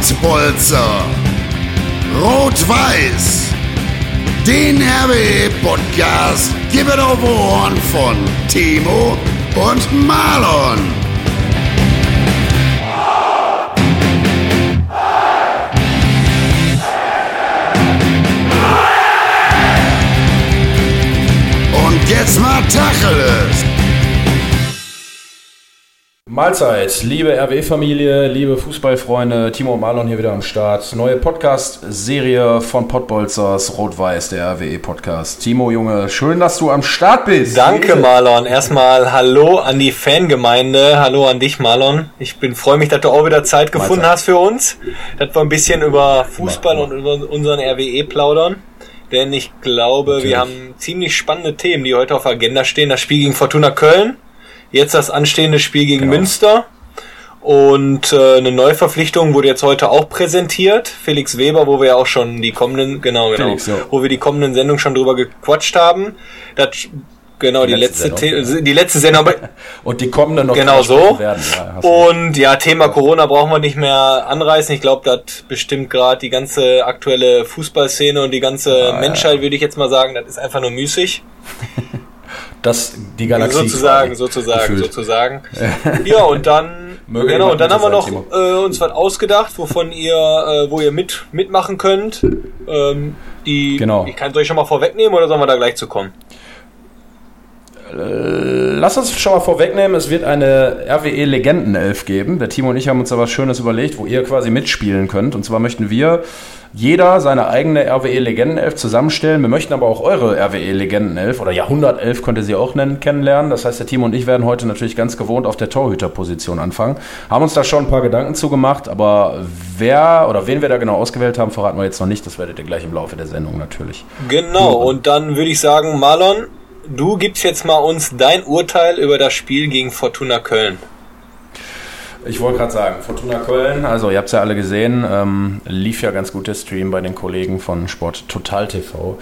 Pottbolzer. Rot-Weiß. Den RWE-Podcast gibt es auf Ohren von Timo und Marlon. Und jetzt mal Tacheles. Mahlzeit, liebe RWE-Familie, liebe Fußballfreunde, Timo und Marlon hier wieder am Start. Neue Podcast-Serie von Pottbolzers Rot-Weiß, der RWE-Podcast. Timo, Junge, schön, dass du am Start bist. Danke, Marlon. Erstmal Hallo an die Fangemeinde. Hallo an dich, Marlon. Ich bin freue mich, dass du auch wieder Zeit gefunden Mahlzeit. hast für uns. Dass wir ein bisschen über Fußball und über unseren RWE plaudern. Denn ich glaube, Natürlich. wir haben ziemlich spannende Themen, die heute auf der Agenda stehen. Das Spiel gegen Fortuna Köln. Jetzt das anstehende Spiel gegen Genau. Münster. Und äh, eine Neuverpflichtung wurde jetzt heute auch präsentiert. Felix Weber, wo wir ja auch schon die kommenden, genau, genau, Felix, ja. wo wir die kommenden Sendungen schon drüber gequatscht haben. Das, genau, die, Die letzte letzte, Sendung, The- die letzte Sendung. Und die kommenden noch Genau so. Werden. Ja, Und ja, Thema Corona brauchen wir nicht mehr anreißen. Ich glaube, das bestimmt gerade die ganze aktuelle Fußballszene und die ganze Menschheit, würde ich jetzt mal sagen, das ist einfach nur müßig. das, die Galaxie. sozusagen, sozusagen, gefühlt. sozusagen. ja, und dann, Möge genau, und dann haben wir noch äh, uns was ausgedacht, wovon ihr, äh, wo ihr mit mitmachen könnt. Ähm, die, Genau. Ich kann es euch schon mal vorwegnehmen oder sollen wir da gleich zu kommen? Lass uns schon mal vorwegnehmen, es wird eine RWE Legendenelf geben. Der Timo und ich haben uns da was Schönes überlegt, wo ihr quasi mitspielen könnt. Und zwar möchten wir jeder seine eigene RWE Legendenelf zusammenstellen. Wir möchten aber auch eure RWE Legendenelf oder Jahrhundertelf könnt ihr sie auch nennen, kennenlernen. Das heißt, der Timo und ich werden heute natürlich ganz gewohnt auf der Torhüterposition anfangen. Haben uns da schon ein paar Gedanken zugemacht, aber wer oder wen wir da genau ausgewählt haben, verraten wir jetzt noch nicht. Das werdet ihr gleich im Laufe der Sendung natürlich. Genau, und dann würde ich sagen, Marlon, du gibst jetzt mal uns dein Urteil über das Spiel gegen Fortuna Köln. Ich wollte gerade sagen, Fortuna Köln, also ihr habt es ja alle gesehen, ähm, lief ja ganz gut der Stream bei den Kollegen von Sport Total TV.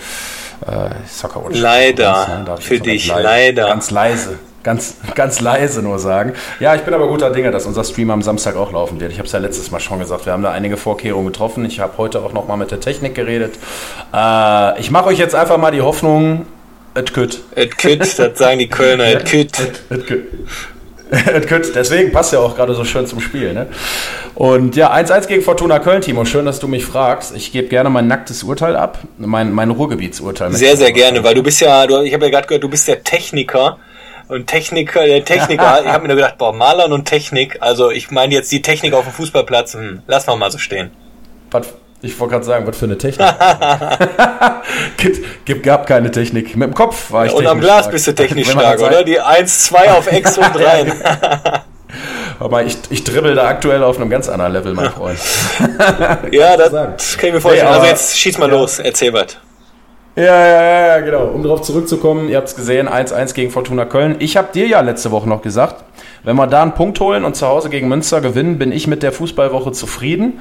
Äh, Soccer Watch. Leider, Ne, darf ich für dich, ganz leider. Ganz leise, ganz, ganz leise nur sagen. Ja, ich bin aber guter Dinge, dass unser Stream am Samstag auch laufen wird. Ich habe es ja letztes Mal schon gesagt, wir haben da einige Vorkehrungen getroffen. Ich habe heute auch noch mal mit der Technik geredet. Äh, ich mache euch jetzt einfach mal die Hoffnung, et kütt. Et Kütt, das sagen die Kölner, et Kütt. Et kütt. Et kütt. Deswegen passt ja auch gerade so schön zum Spiel. Ne? Und ja, 1-1 gegen Fortuna Köln, Timo. Schön, dass du mich fragst. Ich gebe gerne mein nacktes Urteil ab. Mein, mein Ruhrgebietsurteil. Sehr, sehr gerne, weil du bist ja, du, ich habe ja gerade gehört, du bist der Techniker. Und Techniker, der Techniker, ich habe mir nur gedacht, boah, Malern und Technik, also ich meine jetzt die Technik auf dem Fußballplatz, hm, lass mal mal so stehen. Was, ich wollte gerade sagen, was für eine Technik. gibt, gibt, gab keine Technik. Mit dem Kopf war ich Und am Glas stark. bist du technisch stark, oder? Die 1, 2 auf Ex und rein. Aber ich, ich dribbel da aktuell auf einem ganz anderen Level, mein Freund. Ja, das, kann ich mir vorstellen. Nee, also aber- jetzt schieß mal ja. los, erzähl was. Ja, ja, ja, ja, genau. Um darauf zurückzukommen, ihr habt es gesehen, 1-1 gegen Fortuna Köln. Ich habe dir ja letzte Woche noch gesagt, wenn wir da einen Punkt holen und zu Hause gegen Münster gewinnen, bin ich mit der Fußballwoche zufrieden.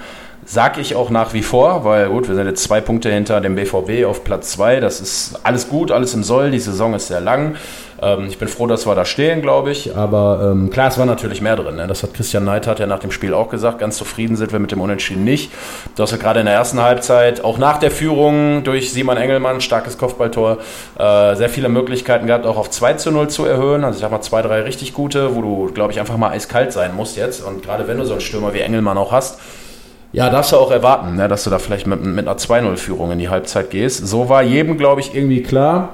Sag ich auch nach wie vor, weil gut, wir sind jetzt zwei Punkte hinter dem BVB auf Platz zwei. Das ist alles gut, alles im Soll. Die Saison ist sehr lang. Ähm, ich bin froh, dass wir da stehen, glaube ich. Aber ähm, klar, es war natürlich mehr drin. Ne? Das hat Christian Neidhardt ja nach dem Spiel auch gesagt. Ganz zufrieden sind wir mit dem Unentschieden nicht. Du hast ja gerade in der ersten Halbzeit, auch nach der Führung durch Simon Engelmann, starkes Kopfballtor, äh, sehr viele Möglichkeiten gehabt, auch auf 2 zu 0 zu erhöhen. Also ich sag mal zwei, drei richtig gute, wo du, glaube ich, einfach mal eiskalt sein musst jetzt. Und gerade wenn du so einen Stürmer wie Engelmann auch hast, ja, darfst du auch erwarten, ne, dass du da vielleicht mit, mit einer 2-0-Führung in die Halbzeit gehst. So war jedem, glaube ich, irgendwie klar.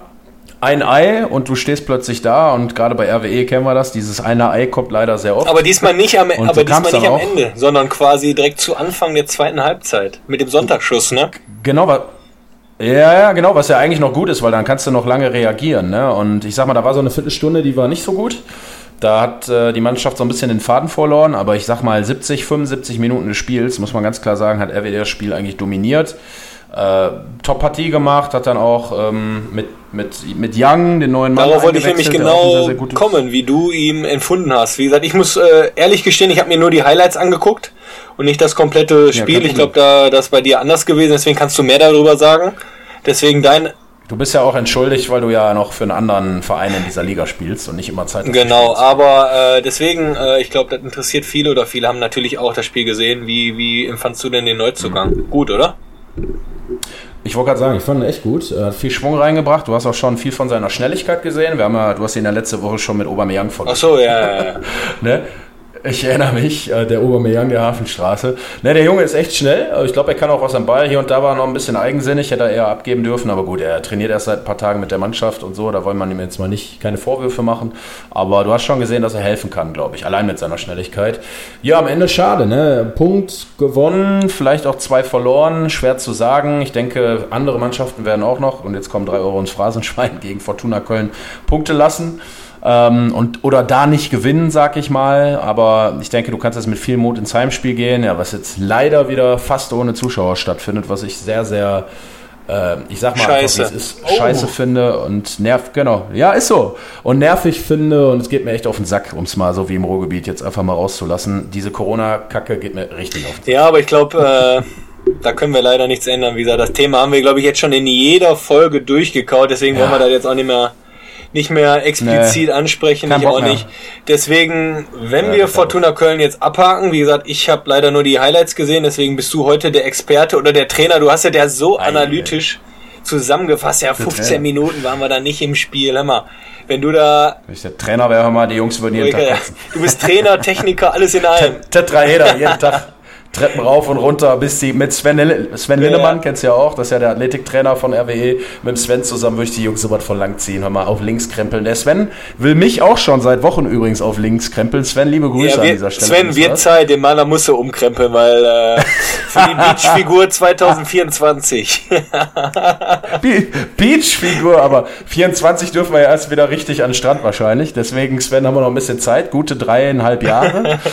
Ein Ei und du stehst plötzlich da und gerade bei RWE kennen wir das, dieses eine Ei kommt leider sehr oft. Aber diesmal nicht am, Und aber diesmal nicht am Ende, sondern quasi direkt zu Anfang der zweiten Halbzeit. Mit dem Sonntagsschuss, ne? Genau, wa- ja, ja, genau, was ja eigentlich noch gut ist, weil dann kannst du noch lange reagieren. Ne? Und ich sag mal, da war so eine Viertelstunde, die war nicht so gut. Da hat äh, die Mannschaft so ein bisschen den Faden verloren, aber ich sag mal, 70, 75 Minuten des Spiels, muss man ganz klar sagen, hat RWE das Spiel eigentlich dominiert. Äh, Top-Partie gemacht, hat dann auch ähm, mit, mit, mit Young, den neuen Mann, Darauf wollte ich nämlich genau sehr, sehr kommen, wie du ihn empfunden hast. Wie gesagt, ich muss äh, ehrlich gestehen, ich habe mir nur die Highlights angeguckt und nicht das komplette Spiel. kein ich glaube, da das ist bei dir anders gewesen, deswegen kannst du mehr darüber sagen. Deswegen dein Du bist ja auch entschuldigt, weil du ja noch für einen anderen Verein in dieser Liga spielst und nicht immer Zeit hast. Genau, aber äh, deswegen, äh, ich glaube, das interessiert viele oder viele haben natürlich auch das Spiel gesehen. Wie, wie empfandst du denn den Neuzugang? Mhm. Gut, oder? Ich wollte gerade sagen, ich fand ihn echt gut. Er hat viel Schwung reingebracht. Du hast auch schon viel von seiner Schnelligkeit gesehen. Wir haben ja, du hast ihn ja letzte Woche schon mit Aubameyang verglichen. Ach so, ja, ja, ja. ne? Ich erinnere mich, äh, der Obermeier der Hafenstraße. Ne, der Junge ist echt schnell. Ich glaube, er kann auch was am Ball. Hier und da war er noch ein bisschen eigensinnig, hätte er eher abgeben dürfen. Aber gut, er trainiert erst seit ein paar Tagen mit der Mannschaft und so. Da wollen wir ihm jetzt mal nicht keine Vorwürfe machen. Aber du hast schon gesehen, dass er helfen kann, glaube ich. Allein mit seiner Schnelligkeit. Ja, am Ende schade, ne? Punkt gewonnen, vielleicht auch zwei verloren. Schwer zu sagen. Ich denke, andere Mannschaften werden auch noch, und jetzt kommen drei Euro ins Phrasenschwein gegen Fortuna Köln Punkte lassen ähm, und, oder da nicht gewinnen, sag ich mal. Aber ich denke, du kannst jetzt mit viel Mut ins Heimspiel gehen, ja, was jetzt leider wieder fast ohne Zuschauer stattfindet, was ich sehr, sehr äh, ich sag mal, scheiße. Einfach, ist, oh. scheiße finde und nervt, genau, ja, ist so. Und nervig finde und es geht mir echt auf den Sack, um es mal so wie im Ruhrgebiet jetzt einfach mal rauszulassen. Diese Corona-Kacke geht mir richtig auf den Sack. Ja, aber ich glaube, äh, da können wir leider nichts ändern. Wie gesagt, das Thema haben wir, glaube ich, jetzt schon in jeder Folge durchgekaut, deswegen ja. wollen wir da jetzt auch nicht mehr nicht mehr explizit nee, ansprechen, ich auch nicht. Deswegen, wenn ja, wir Fortuna Köln jetzt abhaken, wie gesagt, ich habe leider nur die Highlights gesehen, deswegen bist du heute der Experte oder der Trainer. Du hast ja der so Ei, analytisch zusammengefasst. Ja, 15 Minuten waren wir da nicht im Spiel. Hör mal, wenn du da. Wenn ich der Trainer wäre, mal, die Jungs würden jeden Tag. Du bist Trainer, Techniker, alles in einem. Tetraeder, jeden Tag. Treppen rauf und runter, bis sie mit Sven, Sven Linnemann, ja. kennst du ja auch, das ist ja der Athletiktrainer von RWE, mit Sven zusammen würde ich die Jungs so was von lang ziehen, hör mal auf links krempeln. Der Sven will mich auch schon seit Wochen übrigens auf links krempeln. Sven, liebe Grüße ja, wir, an dieser Stelle. Sven wird Zeit, den Maler muss er umkrempeln, weil äh, für die Beachfigur 2024. Beachfigur, aber 24 dürfen wir ja erst wieder richtig an den Strand wahrscheinlich, deswegen Sven haben wir noch ein bisschen Zeit, gute dreieinhalb Jahre.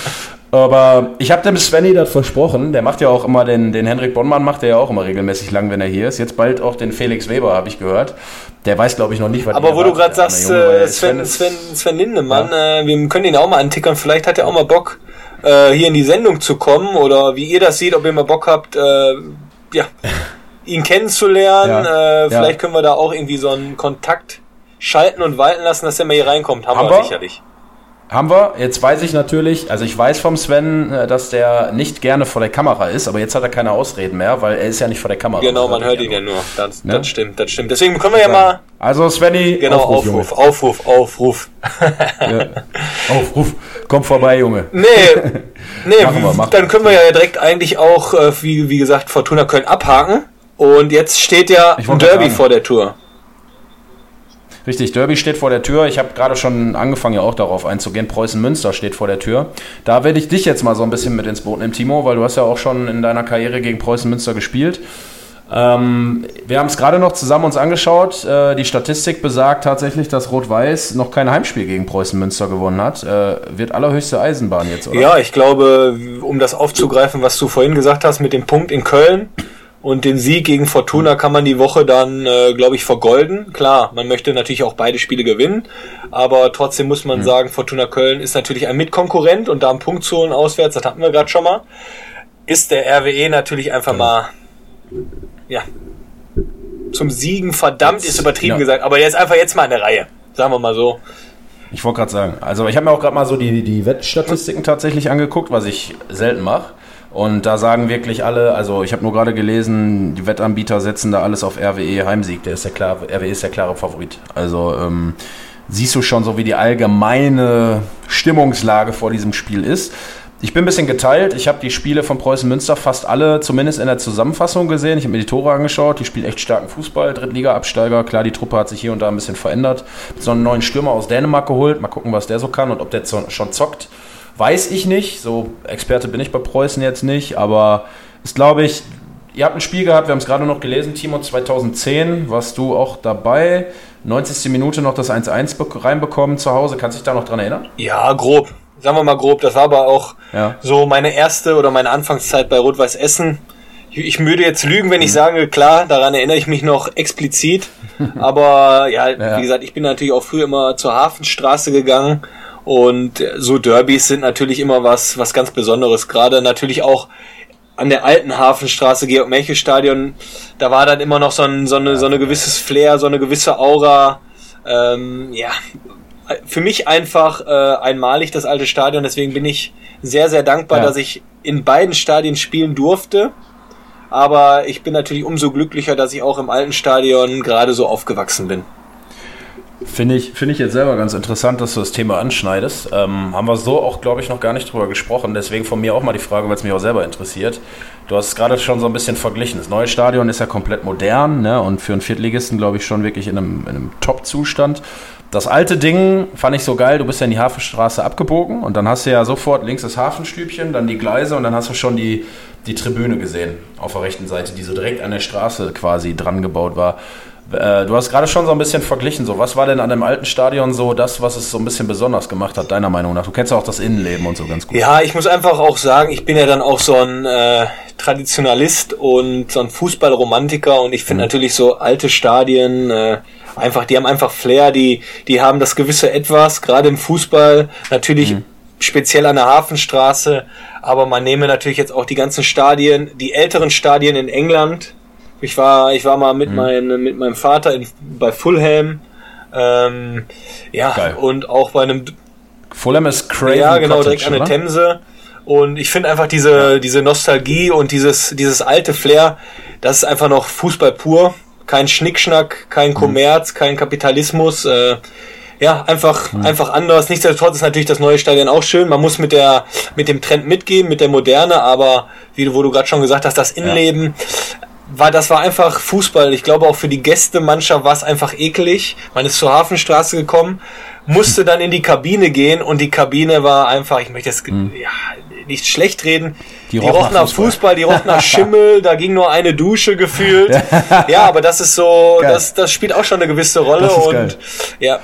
Aber ich habe dem Svenny das versprochen. Der macht ja auch immer den, den Henrik Bonnmann macht er ja auch immer regelmäßig lang, wenn er hier ist. Jetzt bald auch den Felix Weber, habe ich gehört. Der weiß, glaube ich, noch nicht, was Aber wo du gerade sagst, äh, Sven, Sven, Sven Lindemann, ja. äh, wir können ihn auch mal antickern. Vielleicht hat er auch mal Bock, äh, hier in die Sendung zu kommen. Oder wie ihr das seht, ob ihr mal Bock habt, äh, ja, ihn kennenzulernen. Ja. Äh, vielleicht ja. können wir da auch irgendwie so einen Kontakt schalten und walten lassen, dass er mal hier reinkommt. Haben Aber wir sicherlich. Haben wir. Jetzt weiß ich natürlich, also ich weiß vom Sven, äh, dass der nicht gerne vor der Kamera ist, aber jetzt hat er keine Ausreden mehr, weil er ist ja nicht vor der Kamera. Genau, man hört ihn ja nur. Das, ne? das stimmt, das stimmt. Deswegen können wir ja mal. Also Svenny, genau, Aufruf, Aufruf, Aufruf, Aufruf. ja. Aufruf, komm vorbei, Junge. Nee, nee, machen wir, machen dann können wir ja direkt eigentlich auch, äh, wie, wie gesagt, Fortuna Köln abhaken. Und jetzt steht ja ein Derby vor der Tour. Richtig, Derby steht vor der Tür. Ich habe gerade schon angefangen, ja auch darauf einzugehen. Preußen-Münster steht vor der Tür. Da werde ich dich jetzt mal so ein bisschen mit ins Boot nehmen, Timo, weil du hast ja auch schon in deiner Karriere gegen Preußen-Münster gespielt. Ähm, wir haben es gerade noch zusammen uns angeschaut. Äh, die Statistik besagt tatsächlich, dass Rot-Weiß noch kein Heimspiel gegen Preußen-Münster gewonnen hat. Äh, wird allerhöchste Eisenbahn jetzt, oder? Ja, ich glaube, um das aufzugreifen, was du vorhin gesagt hast mit dem Punkt in Köln, und den Sieg gegen Fortuna kann man die Woche dann, äh, glaube ich, vergolden. Klar, man möchte natürlich auch beide Spiele gewinnen, aber trotzdem muss man mhm. sagen, Fortuna Köln ist natürlich ein Mitkonkurrent und da einen Punkt zu holen auswärts, das hatten wir gerade schon mal, ist der RWE natürlich einfach mal, ja, zum Siegen verdammt ist übertrieben ja. gesagt, aber ist einfach jetzt mal in der Reihe, sagen wir mal so. Ich wollte gerade sagen, also ich habe mir auch gerade mal so die, die Wettstatistiken tatsächlich angeguckt, was ich selten mache. Und da sagen wirklich alle, also ich habe nur gerade gelesen, die Wettanbieter setzen da alles auf RWE Heimsieg. Der ist der klare, RWE ist der klare Favorit. Also ähm, siehst du schon so, wie die allgemeine Stimmungslage vor diesem Spiel ist. Ich bin ein bisschen geteilt. Ich habe die Spiele von Preußen Münster fast alle, zumindest in der Zusammenfassung gesehen. Ich habe mir die Tore angeschaut. Die spielen echt starken Fußball. Drittliga-Absteiger. Klar, die Truppe hat sich hier und da ein bisschen verändert. So einen neuen Stürmer aus Dänemark geholt. Mal gucken, was der so kann und ob der schon zockt. Weiß ich nicht. So Experte bin ich bei Preußen jetzt nicht, aber ist, glaube ich, ihr habt ein Spiel gehabt, wir haben es gerade noch gelesen, Timo, 2010, warst du auch dabei. 90. Minute noch das 1-1 reinbekommen zu Hause. Kannst du dich da noch dran erinnern? Ja, grob. Sagen wir mal grob. Das war aber auch ja. so meine erste oder meine Anfangszeit bei Rot-Weiß Essen. Ich würde jetzt lügen, wenn ich mhm. sage, klar, daran erinnere ich mich noch explizit. Aber ja, ja, wie gesagt, ich bin natürlich auch früher immer zur Hafenstraße gegangen und so Derbys sind natürlich immer was, was ganz Besonderes. Gerade natürlich auch an der alten Hafenstraße, Georg-Melche-Stadion, da war dann immer noch so, ein, so, eine, so eine gewisses Flair, so eine gewisse Aura. Ähm, ja, für mich einfach äh, einmalig das alte Stadion. Deswegen bin ich sehr, sehr dankbar, Ja. dass ich in beiden Stadien spielen durfte. Aber ich bin natürlich umso glücklicher, dass ich auch im alten Stadion gerade so aufgewachsen bin. Finde ich, finde ich jetzt selber ganz interessant, dass du das Thema anschneidest. Ähm, haben wir so auch, glaube ich, noch gar nicht drüber gesprochen. Deswegen von mir auch mal die Frage, weil es mich auch selber interessiert. Du hast es gerade schon so ein bisschen verglichen. Das neue Stadion ist ja komplett modern ne? und für einen Viertligisten, glaube ich, schon wirklich in einem, in einem Top-Zustand. Das alte Ding fand ich so geil. Du bist ja in die Hafenstraße abgebogen und dann hast du ja sofort links das Hafenstübchen, dann die Gleise und dann hast du schon die, die Tribüne gesehen auf der rechten Seite, die so direkt an der Straße quasi dran gebaut war. Äh, Du hast gerade schon so ein bisschen verglichen. So, was war denn an dem alten Stadion so das, was es so ein bisschen besonders gemacht hat, deiner Meinung nach? Du kennst ja auch das Innenleben und so ganz gut. Ja, ich muss einfach auch sagen, ich bin ja dann auch so ein äh, Traditionalist und so ein Fußballromantiker und ich finde natürlich so alte Stadien äh, einfach, die haben einfach Flair, die, die haben das gewisse Etwas, gerade im Fußball, natürlich speziell an der Hafenstraße, aber man nehme natürlich jetzt auch die ganzen Stadien, die älteren Stadien in England. Ich war, ich war mal mit, mein, mit meinem Vater in, bei Fulham. Ähm, ja, Geil. und auch bei einem Fulham ist Craven ja, genau, Cottage, direkt an der? Themse. Und ich finde einfach diese, diese Nostalgie und dieses, dieses alte Flair, das ist einfach noch Fußball pur. Kein Schnickschnack, Mhm. kein Kommerz, kein Kapitalismus. Äh, ja, einfach, Mhm. einfach anders. Nichtsdestotrotz ist natürlich das neue Stadion auch schön. Man muss mit der, mit dem Trend mitgehen, mit der Moderne, aber wie du, wo du gerade schon gesagt hast, das Innenleben, war, das war einfach Fußball. Ich glaube auch für die Gästemannschaft war es einfach eklig. Man ist zur Hafenstraße gekommen, musste dann in die Kabine gehen und die Kabine war einfach, ich möchte jetzt ja, nicht schlecht reden. Die Die, roch nach Fußball. Fußball, die roch nach Schimmel, da ging nur eine Dusche gefühlt. ja, aber das ist so, Geil. das, das spielt auch schon eine gewisse Rolle Das ist und geil. ja,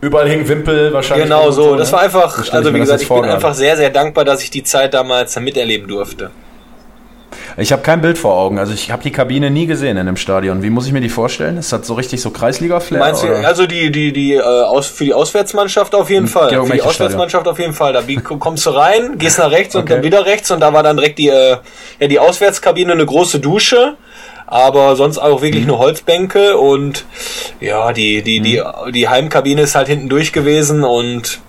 Überall hing Wimpel wahrscheinlich. genau und so. Das ne? war einfach, So also wie gesagt, ich bin einfach sehr, sehr dankbar, dass ich die Zeit damals miterleben durfte. Ich habe kein Bild vor Augen. Also ich habe die Kabine nie gesehen in dem Stadion. Wie muss ich mir die vorstellen? Ist das so richtig so Kreisliga-Flair? Meinst du, oder? also die, die, die, äh, aus, für die Auswärtsmannschaft auf jeden Fall. Für die Auswärtsmannschaft auf jeden Fall. Da kommst du rein, gehst nach rechts und Okay. dann wieder rechts und da war dann direkt die, äh, ja, die Auswärtskabine eine große Dusche. Aber sonst auch wirklich Mhm. nur Holzbänke und ja, die, die, die, Mhm. die Heimkabine ist halt hinten durch gewesen und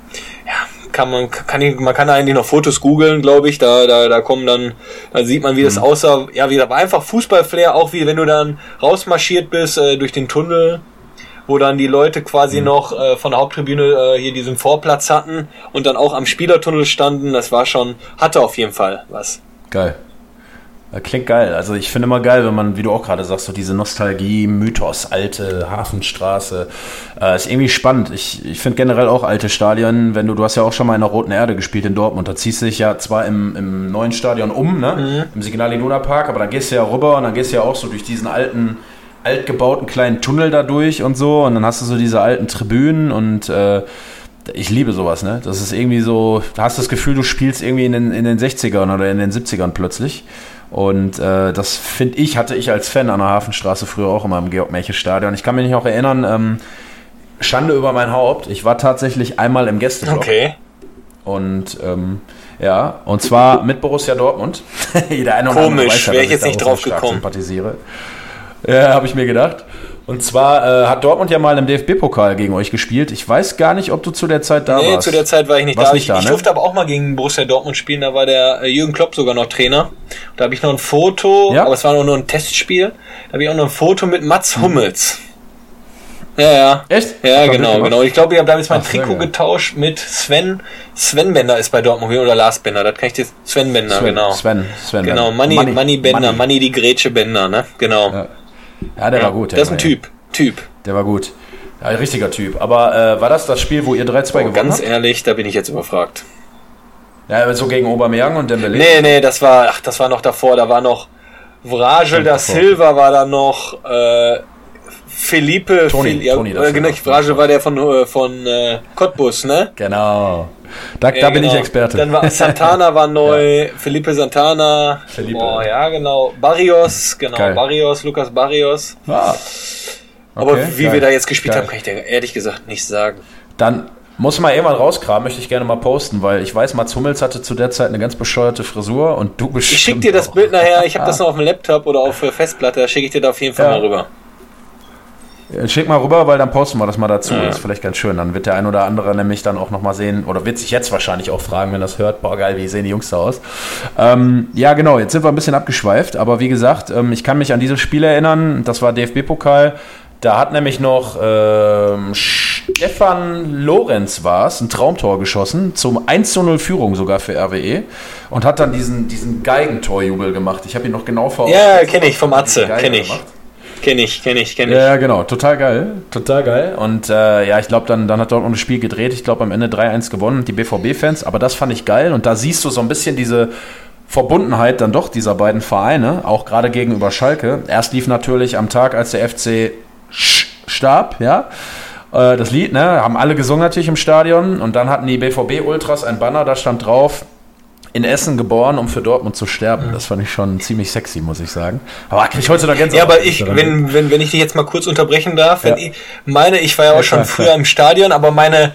kann man, kann ich, man kann eigentlich noch Fotos googeln, glaube ich. Da, da, da kommen dann, da sieht man, wie Mhm. das aussah. Ja, wie, aber einfach Fußballflair, auch wie wenn du dann rausmarschiert bist äh, durch den Tunnel wo dann die Leute Mhm. quasi noch äh, von der Haupttribüne äh, hier diesen Vorplatz hatten und dann auch am Spielertunnel standen. Das war schon, hatte auf jeden Fall was. Geil. Ja, Klingt geil. Also ich finde immer geil, wenn man, wie du auch gerade sagst, so diese Nostalgie, Mythos, alte Hafenstraße. Äh, ist irgendwie spannend. Ich, ich finde generell auch alte Stadien, wenn du, du hast ja auch schon mal in der Roten Erde gespielt in Dortmund, da ziehst du dich ja zwar im, im neuen Stadion um, ne? Im Signal Iduna Park, aber dann gehst du ja rüber und dann gehst du ja auch so durch diesen alten, altgebauten kleinen Tunnel da durch und so und dann hast du so diese alten Tribünen und äh, ich liebe sowas, ne? Das ist irgendwie so, du hast das Gefühl, du spielst irgendwie in den, in den 60ern oder in den 70ern plötzlich. Und äh, das finde ich, hatte ich als Fan an der Hafenstraße früher auch immer im Georg-Melche-Stadion. Ich kann mich noch erinnern, ähm, Schande über mein Haupt, ich war tatsächlich einmal im Gästeblock. Okay. Und ähm, ja, und zwar mit Borussia Dortmund. Jeder eine Komisch, weiß ja, wär dass ich jetzt nicht auch drauf gekommen. Sympathisiere. Ja, habe ich mir gedacht. Und zwar äh, hat Dortmund ja mal im DFB-Pokal gegen euch gespielt. Ich weiß gar nicht, ob du zu der Zeit da Nee, warst. zu der Zeit war ich nicht Warst da. nicht ich, da, ich ne? durfte aber auch mal gegen Borussia Dortmund spielen. Da war der äh, Jürgen Klopp sogar noch Trainer. Da habe ich noch ein Foto, Ja? aber es war noch nur ein Testspiel. Da habe ich auch noch ein Foto mit Mats Hummels. Ja, ja. Echt? Ja, er genau, genau. Ich glaube, ich habe damals mein Ach, Trikot geil. getauscht mit Sven. Sven Bender ist bei Dortmund oder Lars Bender. Das kann ich dir. Sven Bender, Sven, genau. Sven, Sven. Genau, Money, Money, Bender, Money. die Grätsche Bender, ne? Genau. Ja. Ja, der war gut. Der das ist ein Typ. Typ. Der war gut. Ja, ein richtiger Typ. Aber äh, war das das Spiel, wo ihr 3-2 gewonnen Oh, Ganz habt? ehrlich, da bin ich jetzt überfragt. Ja, so gegen Aubameyang und Dembele. Nee, nee, das war, ach, das war noch davor. Da war noch Vragel da. Silva war da noch, äh, Felipe, Toni, Fel- ja, Toni äh, genau. Vragel war der von, äh, von äh, Cottbus, ne? Genau. Da, Ja, da bin genau. ich Experte. Dann war Santana war neu, Felipe Santana. Felipe. Oh, ja, genau. Barrios, genau, Geil. Barrios, Lukas Barrios. ah. Aber Okay, wie geil. wir da jetzt gespielt Geil. haben, kann ich dir ehrlich gesagt nicht sagen. Dann Muss mal irgendwann rauskramen, möchte ich gerne mal posten, weil ich weiß, Mats Hummels hatte zu der Zeit eine ganz bescheuerte Frisur und du bestimmt Ich schicke dir das auch. Bild nachher, ich habe das noch auf dem Laptop oder auf Festplatte, da schicke ich dir da auf jeden Fall ja. mal rüber. Schick mal rüber, weil dann posten wir das mal dazu. Ja. Das ist vielleicht ganz schön. Dann wird der ein oder andere nämlich dann auch nochmal sehen, oder wird sich jetzt wahrscheinlich auch fragen, wenn das hört, boah geil, wie sehen die Jungs da aus? Ähm, ja, genau, jetzt sind wir ein bisschen abgeschweift, aber wie gesagt, ähm, ich kann mich an dieses Spiel erinnern, das war DFB-Pokal. Da hat nämlich noch ähm, Stefan Lorenz war es, ein Traumtor geschossen, zum 1 zu 0 Führung sogar für RWE und hat dann diesen, diesen Geigentorjubel gemacht. Ich habe ihn noch genau vor Ja, kenne ich vom Atze, kenne ich. Kenne ich, kenne ich, kenne ich. Ja, genau, total geil, total geil. Und äh, ja, ich glaube, dann, dann hat Dortmund das Spiel gedreht. Ich glaube, am Ende 3-1 gewonnen, die BVB-Fans. Aber das fand ich geil. Und da siehst du so ein bisschen diese Verbundenheit dann doch dieser beiden Vereine, auch gerade gegenüber Schalke. Erst lief natürlich am Tag, als der FC starb, ja. Äh, das Lied, ne, haben alle gesungen natürlich im Stadion und dann hatten die BVB-Ultras ein Banner, da stand drauf, in Essen geboren, um für Dortmund zu sterben. Das fand ich schon ziemlich sexy, muss ich sagen. Aber krieg ich heute noch ganz Ja, aber ich, wenn, wenn, wenn ich dich jetzt mal kurz unterbrechen darf, ja. ich meine, ich war ja auch ja, schon klar, früher klar. im Stadion, aber meine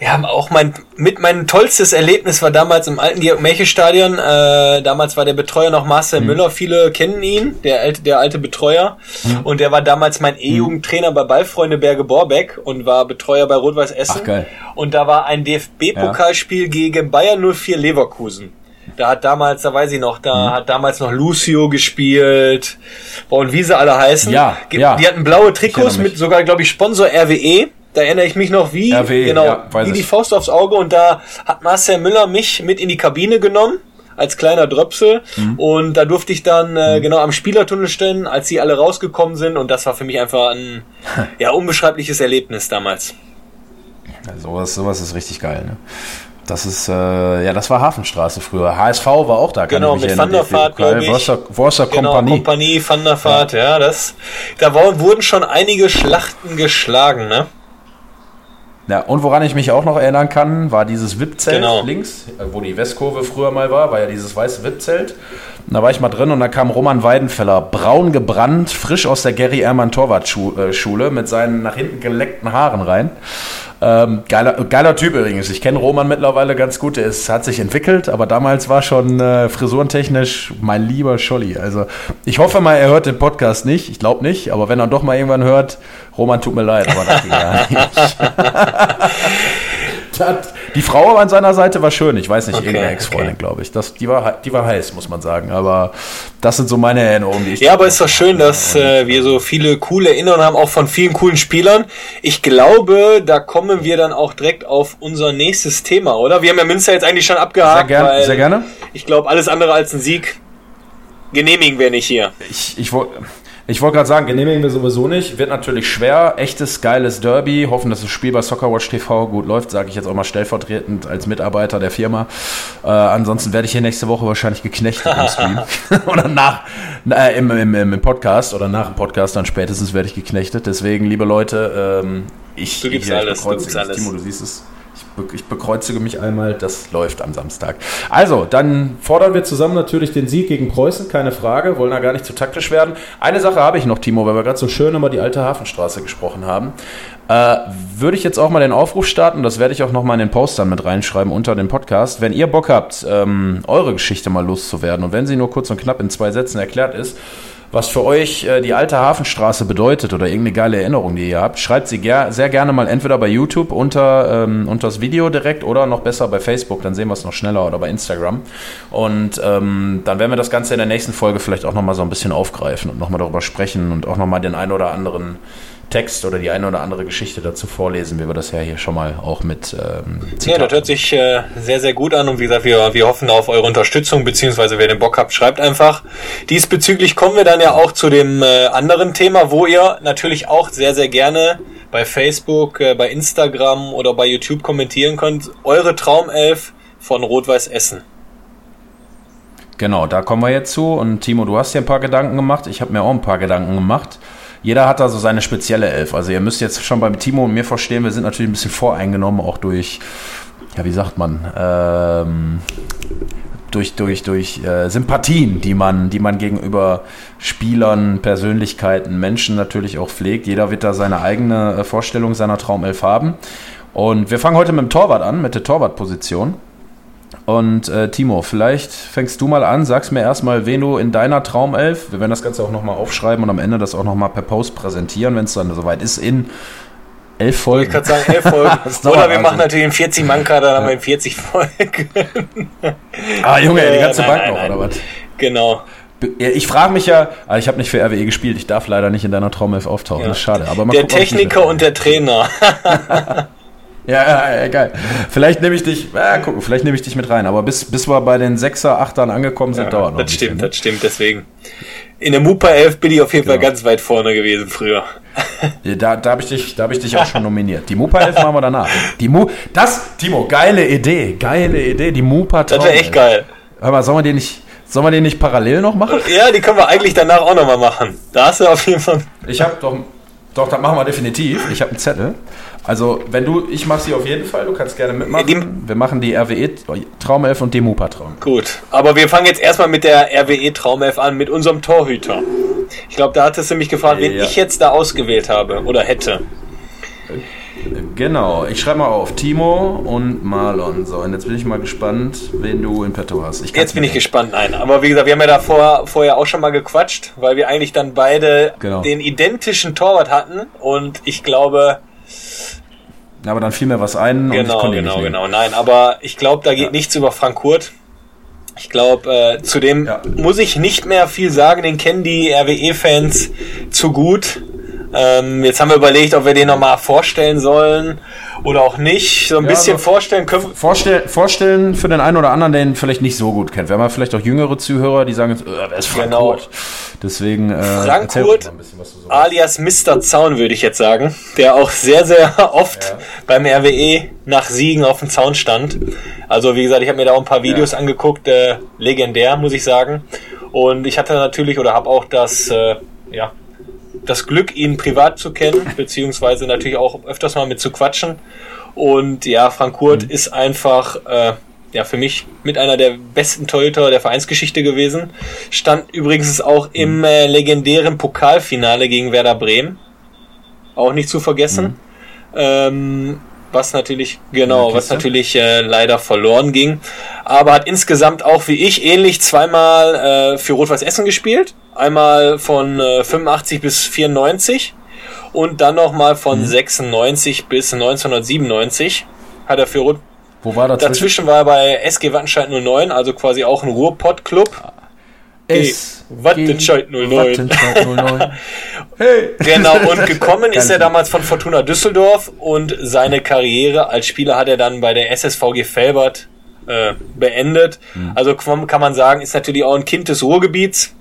ja, auch mein mit mein tollstes Erlebnis war damals im alten Georg-Melche-Stadion. Äh, damals war der Betreuer noch Marcel mhm. Müller. Viele kennen ihn, der alte, der alte Betreuer. Mhm. Und der war damals mein E-Jugendtrainer bei Ballfreunde Berge Borbeck und war Betreuer bei Rot-Weiß Essen. Ach, geil. Und da war ein DFB-Pokalspiel ja. gegen Bayern 04 Leverkusen. Da hat damals, da weiß ich noch, da mhm. hat damals noch Lucio gespielt. Und wie sie alle heißen. Ja, ja. Die hatten blaue Trikots mit sogar, glaube ich, Sponsor RWE. Da erinnere ich mich noch wie, RW, genau, ja, wie die Faust aufs Auge. Und da hat Marcel Müller mich mit in die Kabine genommen als kleiner Dröpsel mhm. und da durfte ich dann äh, mhm. genau am Spielertunnel stehen, als sie alle rausgekommen sind und das war für mich einfach ein ja unbeschreibliches Erlebnis damals. Ja, sowas, sowas ist richtig geil. Ne? Das ist, äh, ja, das war Hafenstraße früher. HSV war auch da. Genau, mit Van der Vaart, glaube ich. Worcester, genau, Kompanie. Kompanie, Van der Vaart, ja. ja, das, da wurden schon einige Schlachten geschlagen, ne? Ja, und woran ich mich auch noch erinnern kann, war dieses VIP-Zelt genau. links, äh, wo die Westkurve früher mal war, war ja dieses weiße VIP-Zelt. Da war ich mal drin und da kam Roman Weidenfeller, braun gebrannt, frisch aus der Gary Ehrmann Torwartschule mit seinen nach hinten geleckten Haaren rein. Ähm, geiler, geiler Typ übrigens. Ich kenne Roman mittlerweile ganz gut. Es hat sich entwickelt, aber damals war schon äh, frisurentechnisch mein lieber Scholli. Also ich hoffe mal, er hört den Podcast nicht. Ich glaube nicht, aber wenn er doch mal irgendwann hört, Roman, tut mir leid, aber das ging gar nicht. die Frau an seiner Seite war schön. Ich weiß nicht, okay, irgendeine Ex-Freundin, okay. glaube ich. Das, die, war, die war heiß, muss man sagen. Aber das sind so meine Erinnerungen, die ich. Ja, aber ist doch schön, dass äh, wir so viele coole Erinnerungen haben, auch von vielen coolen Spielern. Ich glaube, da kommen wir dann auch direkt auf unser nächstes Thema, oder? Wir haben ja Münster jetzt eigentlich schon abgehakt. Sehr, gern, sehr gerne. Ich glaube, alles andere als ein Sieg genehmigen wir nicht hier. Ich, ich wollte. Ich wollte gerade sagen, genehmigen wir sowieso nicht. Wird natürlich schwer. Echtes, geiles Derby. Hoffen, dass das Spiel bei Soccerwatch TV gut läuft, sage ich jetzt auch mal stellvertretend als Mitarbeiter der Firma. Äh, ansonsten werde ich hier nächste Woche wahrscheinlich geknechtet im Stream. oder nach, äh, im, im, im, Podcast oder nach dem Podcast dann spätestens werde ich geknechtet. Deswegen, liebe Leute, ähm, ich, du gibst alles, du gibst alles. Timo, du siehst es ich bekreuzige mich einmal, das läuft am Samstag. Also, dann fordern wir zusammen natürlich den Sieg gegen Preußen, keine Frage, wollen da gar nicht zu taktisch werden. Eine Sache habe ich noch, Timo, weil wir gerade so schön über die alte Hafenstraße gesprochen haben. Äh, würde ich jetzt auch mal den Aufruf starten, das werde ich auch nochmal in den Post dann mit reinschreiben unter dem Podcast. Wenn ihr Bock habt, ähm, eure Geschichte mal loszuwerden und wenn sie nur kurz und knapp in zwei Sätzen erklärt ist, was für euch äh, die alte Hafenstraße bedeutet oder irgendeine geile Erinnerung, die ihr habt, schreibt sie ger sehr gerne mal entweder bei YouTube unter, ähm, unter das Video direkt oder noch besser bei Facebook, dann sehen wir es noch schneller oder bei Instagram. Und ähm, dann werden wir das Ganze in der nächsten Folge vielleicht auch nochmal so ein bisschen aufgreifen und nochmal darüber sprechen und auch nochmal den einen oder anderen Text oder die eine oder andere Geschichte dazu vorlesen, wie wir das ja hier schon mal auch mit ähm, Ja, das hört sich äh, sehr, sehr gut an und wie gesagt, wir, wir hoffen auf eure Unterstützung, beziehungsweise wer den Bock habt, schreibt einfach. Diesbezüglich kommen wir dann ja auch zu dem äh, anderen Thema, wo ihr natürlich auch sehr, sehr gerne bei Facebook, äh, bei Instagram oder bei YouTube kommentieren könnt. Eure Traumelf von Rot-Weiß Essen. Genau, da kommen wir jetzt zu. Und Timo, du hast dir ein paar Gedanken gemacht. Ich habe mir auch ein paar Gedanken gemacht jeder hat da so seine spezielle Elf. Also ihr müsst jetzt schon beim Timo und mir verstehen, wir sind natürlich ein bisschen voreingenommen, auch durch, ja, wie sagt man, ähm, durch, durch, durch äh, Sympathien, die man, die man gegenüber Spielern, Persönlichkeiten, Menschen natürlich auch pflegt. Jeder wird da seine eigene äh, Vorstellung seiner Traumelf haben. Und wir fangen heute mit dem Torwart an, mit der Torwartposition. Und äh, Timo, vielleicht fängst du mal an, sagst mir erstmal, wen du in deiner Traumelf, wir werden das Ganze auch nochmal aufschreiben und am Ende das auch nochmal per Post präsentieren, wenn es dann soweit ist, in elf Folgen. Ich kann sagen, elf Folgen. Oder wir machen natürlich einen 40-Mann-Kader, dann haben wir in 40 Folgen. ah, Junge, die ganze Äh, nein, Bank nein, noch, nein. oder was? Genau. Ich frage mich ja, ah, ich habe nicht für RWE gespielt, ich darf leider nicht in deiner Traumelf auftauchen, Ja. das ist schade. Aber Der gucken, Techniker und der Trainer. Ja, ja, ja, geil. Vielleicht nehme ich dich, ja, gucken, vielleicht nehme ich dich mit rein, aber bis, bis wir bei den Sechser, Achtern angekommen sind, dauert noch. das stimmt, bisschen, das stimmt, deswegen. In der Mupa 11 bin ich auf jeden Fall Genau. ganz weit vorne gewesen früher. ne? Da, da habe ich, dich- da hab ich dich auch schon nominiert. Die Mupa 11 machen wir danach. Die Mu das, Timo, geile Idee, geile Idee, die Mupa Das wäre echt geil. Hör mal, sollen wir den nicht, sollen wir den nicht parallel noch machen? Ja, die können wir eigentlich danach auch nochmal machen. Da hast du auf jeden Fall. Ich habe doch, doch, das machen wir definitiv. Ich habe einen Zettel. Also, wenn du, ich mache sie auf jeden Fall, du kannst gerne mitmachen. Die- wir machen die RWE Traumelf und die Mupa Traum. Gut. Aber wir fangen jetzt erstmal mit der RWE Traumelf an, mit unserem Torhüter. Ich glaube, da hattest du mich gefragt, wen Ja. ich jetzt da ausgewählt habe oder hätte. Genau, ich schreibe mal auf Timo und Marlon. So, und jetzt bin ich mal gespannt, wen du in petto hast. Jetzt bin ich gespannt. Nein, aber wie gesagt, wir haben ja davor vorher auch schon mal gequatscht, weil wir eigentlich dann beide Genau. den identischen Torwart hatten und ich glaube, denken. Aber dann fiel mir was ein und ich genau, genau, genau. Nein, aber ich glaube, da geht Ja. nichts über Frank Kurt. Ich glaube, äh, zudem Ja. muss ich nicht mehr viel sagen, den kennen die RWE-Fans zu gut. Ähm, jetzt haben wir überlegt, ob wir den nochmal vorstellen sollen oder auch nicht. So ein Ja, bisschen aber- vorstellen können. Vorstell, vorstellen für den einen oder anderen, der ihn vielleicht nicht so gut kennt. Wir haben ja vielleicht auch jüngere Zuhörer, die sagen jetzt, äh, wer ist Frank Genau. Kurt? Deswegen, äh, Frank Kurt, so alias Mr. Zaun, würde ich jetzt sagen, der auch sehr, sehr oft Ja. beim RWE nach Siegen auf dem Zaun stand. Also wie gesagt, ich habe mir da auch ein paar Videos angeguckt, äh, legendär, muss ich sagen. Und ich hatte natürlich oder habe auch das, äh, ja, das Glück, ihn privat zu kennen, beziehungsweise natürlich auch öfters mal mit zu quatschen. Und ja, Frank Kurt ist einfach äh, ja für mich mit einer der besten Torhüter der Vereinsgeschichte gewesen. Stand übrigens auch im äh, legendären Pokalfinale gegen Werder Bremen. Auch nicht zu vergessen. Ähm, was natürlich, genau, was natürlich äh, leider verloren ging. Aber hat insgesamt auch wie ich ähnlich zweimal äh, für Rot-Weiß Essen gespielt. Einmal von äh, 85 bis 94 und dann nochmal von Mhm. 96 bis 1997 hat er für Rot Wo war dazwischen? Dazwischen war er bei SG Wattenscheid 09, also quasi auch ein Ruhrpott-Club. S. Wattenscheid 09. Wattenscheid 09. hey. Genau, und gekommen ist er damals von Fortuna Düsseldorf und seine Karriere als Spieler hat er dann bei der SSVG Felbert äh, beendet. Hm. Also kann man sagen, ist natürlich auch ein Kind des Ruhrgebiets.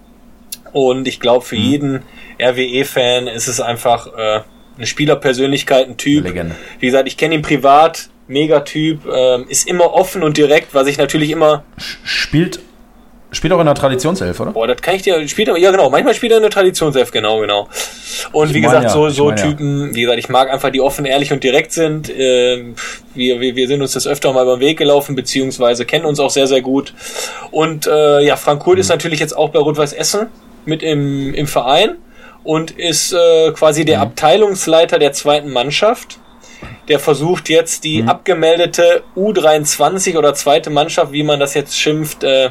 Und ich glaube, Hm. für jeden RWE-Fan ist es einfach äh, eine Spielerpersönlichkeit, ein Typ. Legende. Wie gesagt, ich kenne ihn privat, Megatyp, ähm, ist immer offen und direkt, was ich natürlich immer Spielt, spielt auch in der Traditionself, oder? Boah, das kann ich dir. Spielt ja, genau. Manchmal spielt er eine Traditionself, genau, genau. Und Ich wie gesagt, ja, so, so mein ja. Typen, wie gesagt, ich mag einfach die offen, ehrlich und direkt sind. Ähm, wir, wir, wir sind uns das öfter mal beim Weg gelaufen, beziehungsweise kennen uns auch sehr, sehr gut. Und äh, ja, Frank Kurt Mhm. ist natürlich jetzt auch bei Rot-Weiß Essen mit im, im Verein und ist äh, quasi Mhm. der Abteilungsleiter der zweiten Mannschaft. Der versucht jetzt Mhm. die abgemeldete U23 oder zweite Mannschaft, wie man das jetzt schimpft, äh,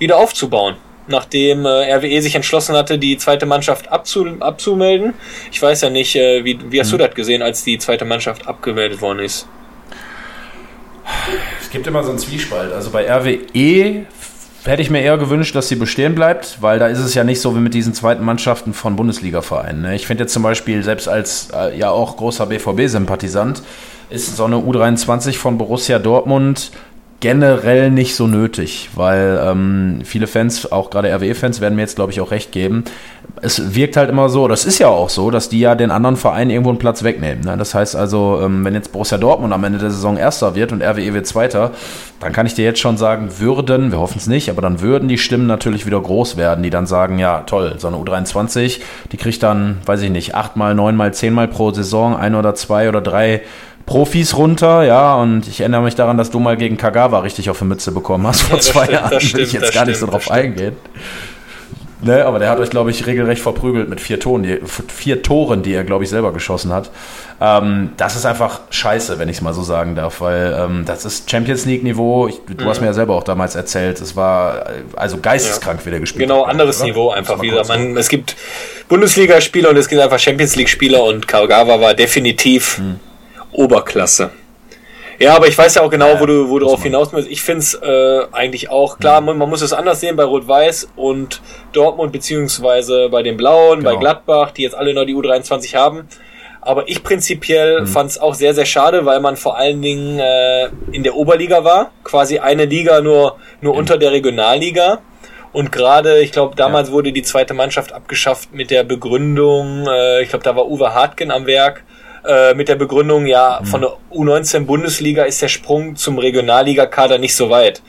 wieder aufzubauen. Nachdem äh, RWE sich entschlossen hatte, die zweite Mannschaft abzu abzumelden. Ich weiß ja nicht, äh, wie, wie hast du das gesehen, als die zweite Mannschaft abgemeldet worden ist? Es gibt immer so einen Zwiespalt. Also bei RWE hätte ich mir eher gewünscht, dass sie bestehen bleibt, weil da ist es ja nicht so wie mit diesen zweiten Mannschaften von Bundesliga-Vereinen. Ne? Ich finde jetzt zum Beispiel, selbst als äh, ja auch großer BVB-Sympathisant, ist so eine U23 von Borussia Dortmund generell nicht so nötig, weil ähm, viele Fans, auch gerade RWE-Fans, werden mir jetzt, glaube ich, auch recht geben. Es wirkt halt immer so, das ist ja auch so, dass die ja den anderen Vereinen irgendwo einen Platz wegnehmen. Ne? Das heißt also, ähm, wenn jetzt Borussia Dortmund am Ende der Saison Erster wird und RWE wird Zweiter, dann kann ich dir jetzt schon sagen, würden, wir hoffen es nicht, aber dann würden die Stimmen natürlich wieder groß werden, die dann sagen, ja toll, so eine U23, die kriegt dann, weiß ich nicht, achtmal, neunmal, zehnmal pro Saison, ein oder zwei oder drei Profis runter, ja, und ich erinnere mich daran, dass du mal gegen Kagawa richtig auf die Mütze bekommen hast vor Ja, zwei stimmt, Jahren, will ich jetzt gar nicht so drauf eingehen. Ne, aber der hat euch, glaube ich, regelrecht verprügelt mit vier, Toren, die, vier Toren, die er, glaube ich, selber geschossen hat. Ähm, das ist einfach scheiße, wenn ich es mal so sagen darf, weil ähm, das ist Champions League-Niveau. Du mhm. hast mir ja selber auch damals erzählt, es war äh, also geisteskrank, ja. wie der gespielt Genau, hat, anderes oder? Niveau einfach wieder. Man, es gibt Bundesligaspieler und es gibt einfach Champions League-Spieler und Kagawa war definitiv mhm. Oberklasse. Ja, aber ich weiß ja auch genau, wo du, wo du darauf hinaus willst. Ich finde es äh, eigentlich auch klar, man, man, muss es anders sehen bei Rot-Weiß und Dortmund, beziehungsweise bei den Blauen, genau. bei Gladbach, die jetzt alle noch die U23 haben. Aber ich prinzipiell mhm. fand es auch sehr, sehr schade, weil man vor allen Dingen äh, in der Oberliga war. Quasi eine Liga nur, nur mhm. unter der Regionalliga. Und gerade, ich glaube, damals ja. wurde die zweite Mannschaft abgeschafft mit der Begründung, äh, ich glaube, da war Uwe Hartgen am Werk, äh, mit der Begründung, ja, mhm. von der U19 Bundesliga ist der Sprung zum Regionalligakader nicht so weit.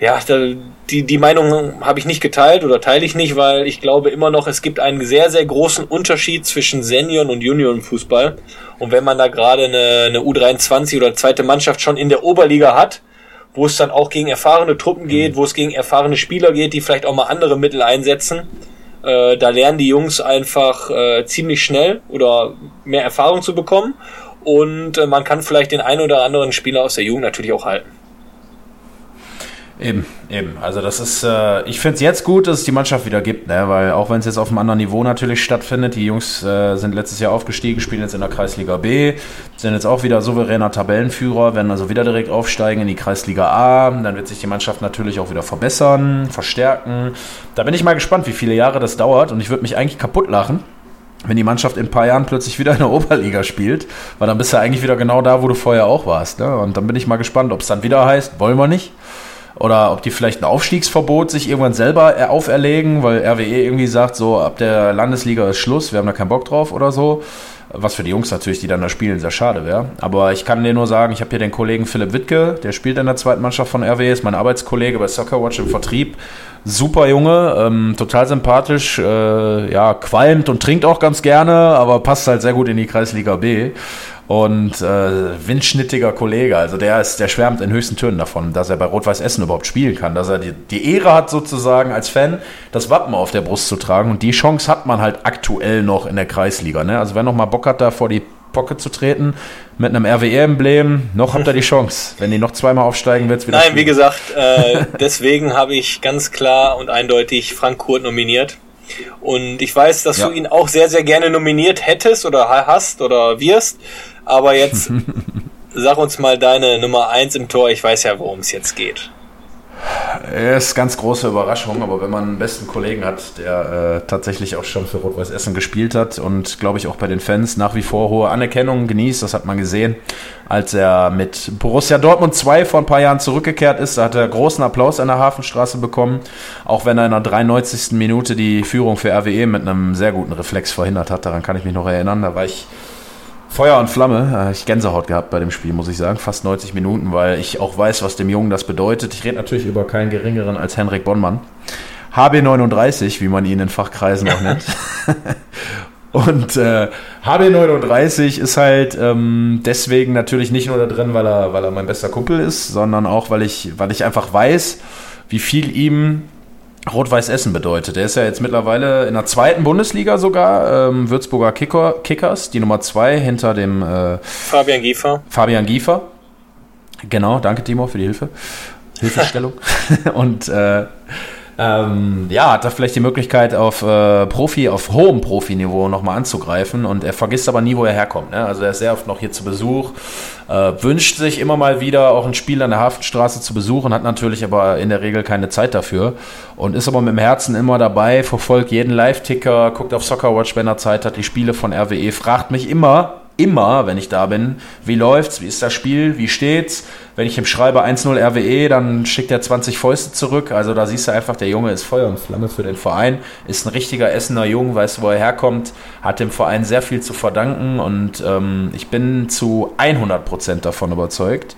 Ja, da, die, die Meinung habe ich nicht geteilt oder teile ich nicht, weil ich glaube immer noch, es gibt einen sehr, sehr großen Unterschied zwischen Senioren und Juniorenfußball. Und wenn man da gerade eine, eine U23 oder zweite Mannschaft schon in der Oberliga hat, wo es dann auch gegen erfahrene Truppen geht, mhm. wo es gegen erfahrene Spieler geht, die vielleicht auch mal andere Mittel einsetzen, äh, da lernen die Jungs einfach äh, ziemlich schnell oder mehr Erfahrung zu bekommen. Und äh, man kann vielleicht den einen oder anderen Spieler aus der Jugend natürlich auch halten. Eben, eben. Also das ist, äh, ich finde es jetzt gut, dass es die Mannschaft wieder gibt, ne? weil auch wenn es jetzt auf einem anderen Niveau natürlich stattfindet, die Jungs äh, sind letztes Jahr aufgestiegen, spielen jetzt in der Kreisliga B, sind jetzt auch wieder souveräner Tabellenführer, werden also wieder direkt aufsteigen in die Kreisliga A, dann wird sich die Mannschaft natürlich auch wieder verbessern, verstärken. Da bin ich mal gespannt, wie viele Jahre das dauert und ich würde mich eigentlich kaputt lachen, wenn die Mannschaft in ein paar Jahren plötzlich wieder in der Oberliga spielt, weil dann bist du eigentlich wieder genau da, wo du vorher auch warst. Ne? Und dann bin ich mal gespannt, ob es dann wieder heißt, wollen wir nicht oder ob die vielleicht ein Aufstiegsverbot sich irgendwann selber auferlegen, weil RWE irgendwie sagt, so ab der Landesliga ist Schluss, wir haben da keinen Bock drauf oder so. Was für die Jungs natürlich, die dann da spielen, sehr schade wäre. Aber ich kann dir nur sagen, ich habe hier den Kollegen Philipp Wittke, der spielt in der zweiten Mannschaft von RWE, ist mein Arbeitskollege bei Soccer Watch im Vertrieb. Super Junge, ähm, total sympathisch, äh, ja, qualmt und trinkt auch ganz gerne, aber passt halt sehr gut in die Kreisliga B und äh, windschnittiger Kollege. Also der ist, der schwärmt in höchsten Tönen davon, dass er bei Rot-Weiß Essen überhaupt spielen kann, dass er die, die Ehre hat sozusagen als Fan, das Wappen auf der Brust zu tragen und die Chance hat man halt aktuell noch in der Kreisliga. Ne? Also wer noch mal Bock hat, da vor die Pocket zu treten mit einem RWE-Emblem, noch habt ihr die Chance. Wenn die noch zweimal aufsteigen, wird es wieder. Nein, spielen. wie gesagt, äh, deswegen habe ich ganz klar und eindeutig Frank Kurt nominiert. Und ich weiß, dass ja. du ihn auch sehr, sehr gerne nominiert hättest oder hast oder wirst. Aber jetzt sag uns mal deine Nummer 1 im Tor. Ich weiß ja, worum es jetzt geht. Ist ganz große Überraschung, aber wenn man einen besten Kollegen hat, der äh, tatsächlich auch schon für Rot-Weiß Essen gespielt hat und glaube ich auch bei den Fans nach wie vor hohe Anerkennung genießt, das hat man gesehen, als er mit Borussia Dortmund 2 vor ein paar Jahren zurückgekehrt ist, da hat er großen Applaus an der Hafenstraße bekommen, auch wenn er in der 93. Minute die Führung für RWE mit einem sehr guten Reflex verhindert hat, daran kann ich mich noch erinnern, da war ich Feuer und Flamme. Ich Gänsehaut gehabt bei dem Spiel, muss ich sagen. Fast 90 Minuten, weil ich auch weiß, was dem Jungen das bedeutet. Ich rede natürlich über keinen geringeren als Henrik Bonnmann. HB39, wie man ihn in Fachkreisen auch nennt. Und äh, HB39 ist halt ähm, deswegen natürlich nicht nur da drin, weil er, weil er mein bester Kumpel ist, sondern auch, weil ich, weil ich einfach weiß, wie viel ihm Rot-Weiß Essen bedeutet. Er ist ja jetzt mittlerweile in der zweiten Bundesliga sogar, ähm, Würzburger Kicker, Kickers, die Nummer zwei hinter dem äh, Fabian Giefer. Fabian Giefer. Genau, danke Timo für die Hilfe. Hilfestellung. Und äh, ähm, ja, hat da vielleicht die Möglichkeit, auf äh, Profi, auf hohem Profiniveau nochmal anzugreifen und er vergisst aber nie, wo er herkommt. Ne? Also er ist sehr oft noch hier zu Besuch, äh, wünscht sich immer mal wieder auch ein Spiel an der Hafenstraße zu besuchen, hat natürlich aber in der Regel keine Zeit dafür und ist aber mit dem Herzen immer dabei, verfolgt jeden Live-Ticker, guckt auf Soccerwatch, wenn er Zeit hat, die Spiele von RWE, fragt mich immer, immer, wenn ich da bin, wie läuft's, wie ist das Spiel, wie steht's. Wenn ich ihm schreibe 1-0 RWE, dann schickt er 20 Fäuste zurück. Also da siehst du einfach, der Junge ist Feuer und Flamme für den Verein, ist ein richtiger Essener Junge, weiß, wo er herkommt, hat dem Verein sehr viel zu verdanken und ähm, ich bin zu 100% davon überzeugt,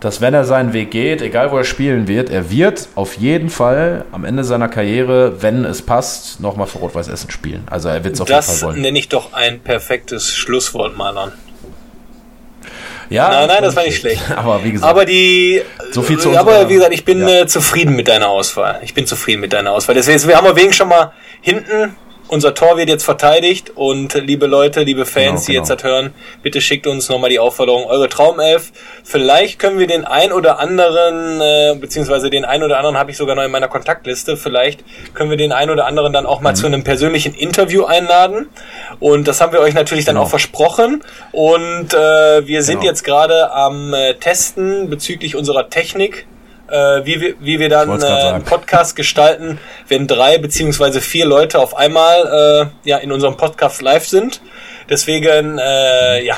dass wenn er seinen Weg geht, egal wo er spielen wird, er wird auf jeden Fall am Ende seiner Karriere, wenn es passt, nochmal für Rot-Weiß Essen spielen. Also er wird es auf jeden Fall wollen. Das nenne ich doch ein perfektes Schlusswort, Malern. Ja, nein, nein, das war nicht schlecht. Aber wie gesagt, Aber die, So viel zu aber wie gesagt, ich bin Ja. äh, zufrieden mit deiner Auswahl. Ich bin zufrieden mit deiner Auswahl. Deswegen, wir haben wir wegen schon mal hinten. Unser Tor wird jetzt verteidigt und liebe Leute, liebe Fans, Genau, die genau. jetzt das hören, bitte schickt uns nochmal die Aufforderung, eure Traumelf. Vielleicht können wir den ein oder anderen, äh, beziehungsweise den ein oder anderen habe ich sogar noch in meiner Kontaktliste, vielleicht können wir den ein oder anderen dann Mhm. auch mal zu einem persönlichen Interview einladen. Und das haben wir euch natürlich dann Genau. auch versprochen. Und äh, wir sind Genau. jetzt gerade am äh, Testen bezüglich unserer Technik. Äh, wie, wir, wie wir dann äh, einen. Podcast gestalten, wenn drei beziehungsweise vier Leute auf einmal äh, ja in unserem Podcast live sind. Deswegen, äh, ja,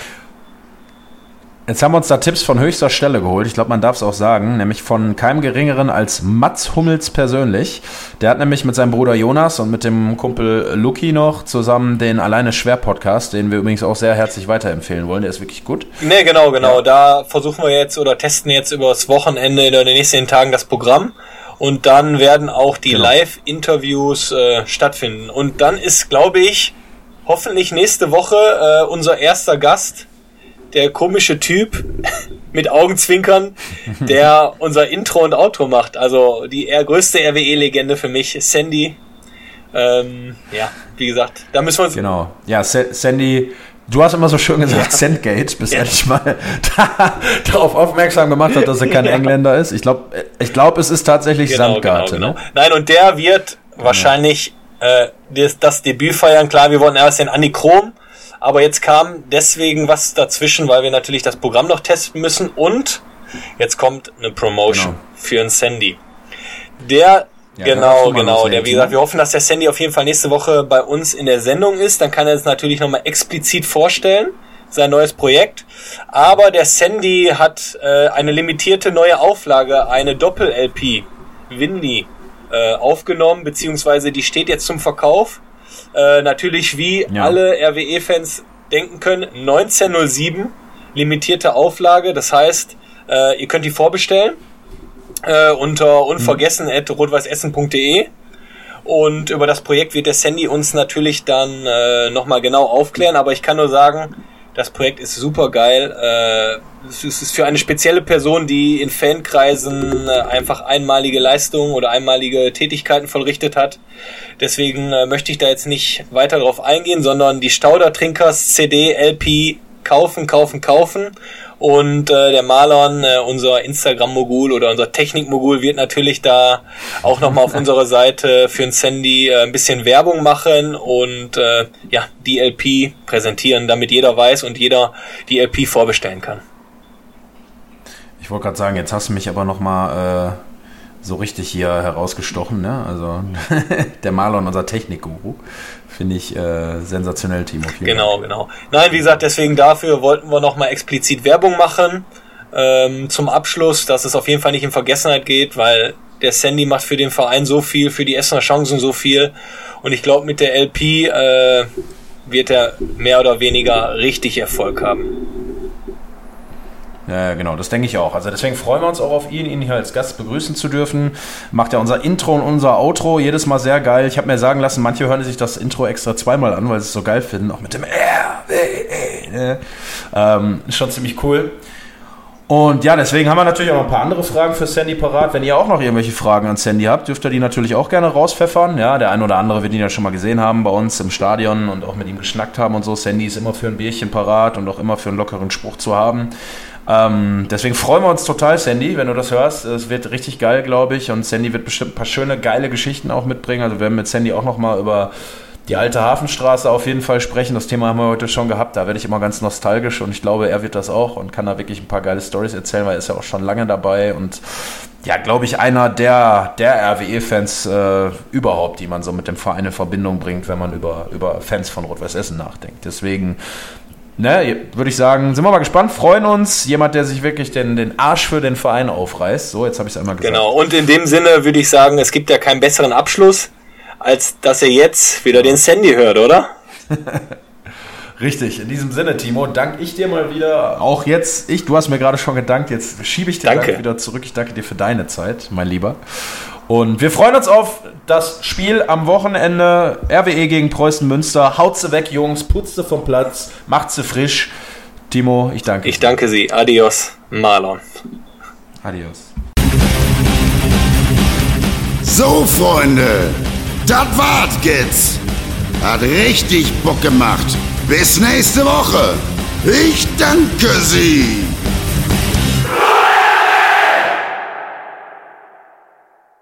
Jetzt haben wir uns da Tipps von höchster Stelle geholt. Ich glaube, man darf es auch sagen, nämlich von keinem geringeren als Mats Hummels persönlich. Der hat nämlich mit seinem Bruder Jonas und mit dem Kumpel Luki noch zusammen den Alleine Schwer Podcast, den wir übrigens auch sehr herzlich weiterempfehlen wollen. Der ist wirklich gut. Ne, genau, genau. Da versuchen wir jetzt oder testen jetzt übers Wochenende oder in den nächsten Tagen das Programm. Und dann werden auch die Genau. Live-Interviews äh, stattfinden. Und dann ist, glaube ich, hoffentlich nächste Woche äh, unser erster Gast, der komische Typ mit Augenzwinkern, der unser Intro und Outro macht. Also die größte RWE-Legende für mich, Sandy. Ähm, ja, wie gesagt, da müssen wir uns Genau. Ja, Sa- Sandy, du hast immer so schön gesagt, Sandgate, bis er dich mal da, darauf aufmerksam gemacht hat, dass er kein Ja. Engländer ist. Ich glaube, ich glaub, es ist tatsächlich Genau, genau, Ne? genau. Nein, und der wird wahrscheinlich äh, das, das Debüt feiern. Klar, wir wollten erst den Andy Krom, aber jetzt kam deswegen was dazwischen, weil wir natürlich das Programm noch testen müssen und jetzt kommt eine Promotion Genau. für einen Sandy. Der Ja, genau, genau. Der, wie gesagt, Timo. wir hoffen, dass der Sandy auf jeden Fall nächste Woche bei uns in der Sendung ist. Dann kann er es natürlich nochmal explizit vorstellen, sein neues Projekt. Aber der Sandy hat äh, eine limitierte neue Auflage, eine Doppel-LP, Winley, äh, aufgenommen, beziehungsweise die steht jetzt zum Verkauf. Äh, natürlich, wie Ja. alle RWE-Fans denken können, 1907, limitierte Auflage. Das heißt, äh, ihr könnt die vorbestellen äh, unter unvergessen.rotweißessen.de. Und über das Projekt wird der Sandy uns natürlich dann äh, nochmal genau aufklären. Aber ich kann nur sagen, das Projekt ist super geil. Äh, es ist für eine spezielle Person, die in Fankreisen äh, einfach einmalige Leistungen oder einmalige Tätigkeiten vollrichtet hat. Deswegen äh, möchte ich da jetzt nicht weiter drauf eingehen, sondern die Stauder-Trinkers CD, LP kaufen, kaufen, kaufen. Und äh, der Marlon, äh, unser Instagram-Mogul oder unser Technik-Mogul, wird natürlich da auch nochmal auf unserer Seite für ein Sandy äh, ein bisschen Werbung machen und äh, ja, die LP präsentieren, damit jeder weiß und jeder die LP vorbestellen kann. Ich wollte gerade sagen, jetzt hast du mich aber noch mal äh, so richtig hier herausgestochen. Ne? Also der Marlon, unser Technikguru, finde ich äh, sensationell, Timo. Genau, genau. Nein, wie gesagt, deswegen dafür wollten wir nochmal explizit Werbung machen. Ähm, zum Abschluss, dass es auf jeden Fall nicht in Vergessenheit geht, weil der Sandy macht für den Verein so viel, für die Essener Chancen so viel. Und ich glaube, mit der LP äh, wird er mehr oder weniger richtig Erfolg haben. Ja, genau, das denke ich auch. Also deswegen freuen wir uns auch auf ihn, ihn hier als Gast begrüßen zu dürfen. Macht ja unser Intro und unser Outro jedes Mal sehr geil. Ich habe mir sagen lassen, manche hören sich das Intro extra zweimal an, weil sie es so geil finden, auch mit dem R. W, E, ne? ähm, schon ziemlich cool. Und ja, deswegen haben wir natürlich auch noch ein paar andere Fragen für Sandy parat. Wenn ihr auch noch irgendwelche Fragen an Sandy habt, dürft ihr die natürlich auch gerne rauspfeffern. Ja, der ein oder andere wird ihn ja schon mal gesehen haben bei uns im Stadion und auch mit ihm geschnackt haben und so. Sandy ist immer für ein Bierchen parat und auch immer für einen lockeren Spruch zu haben. Ähm, deswegen freuen wir uns total, Sandy, wenn du das hörst. Es wird richtig geil, glaube ich. Und Sandy wird bestimmt ein paar schöne, geile Geschichten auch mitbringen. Also wir werden mit Sandy auch noch mal über die alte Hafenstraße auf jeden Fall sprechen. Das Thema haben wir heute schon gehabt. Da werde ich immer ganz nostalgisch und ich glaube, er wird das auch und kann da wirklich ein paar geile Stories erzählen, weil er ist ja auch schon lange dabei und ja, glaube ich, einer der, der RWE-Fans äh, überhaupt, die man so mit dem Verein in Verbindung bringt, wenn man über, über Fans von Rot-Weiß Essen nachdenkt. Deswegen ne, würde ich sagen, sind wir mal gespannt, freuen uns. Jemand, der sich wirklich den, den Arsch für den Verein aufreißt. So, jetzt habe ich es einmal gesagt. Genau, und in dem Sinne würde ich sagen, es gibt ja keinen besseren Abschluss, als dass ihr jetzt wieder den Sandy hört, oder? Richtig, in diesem Sinne, Timo, danke ich dir mal wieder. Auch jetzt, ich, du hast mir gerade schon gedankt, jetzt schiebe ich dir Danke. Dank wieder zurück. Ich danke dir für deine Zeit, mein Lieber. Und wir freuen uns auf das Spiel am Wochenende. RWE gegen Preußen Münster. Haut sie weg, Jungs, putzt sie vom Platz, macht sie frisch. Timo, ich danke. Ich danke Sie. Adios, Marlon. Adios. So, Freunde, das war's jetzt. Hat richtig Bock gemacht. Bis nächste Woche. Ich danke Sie.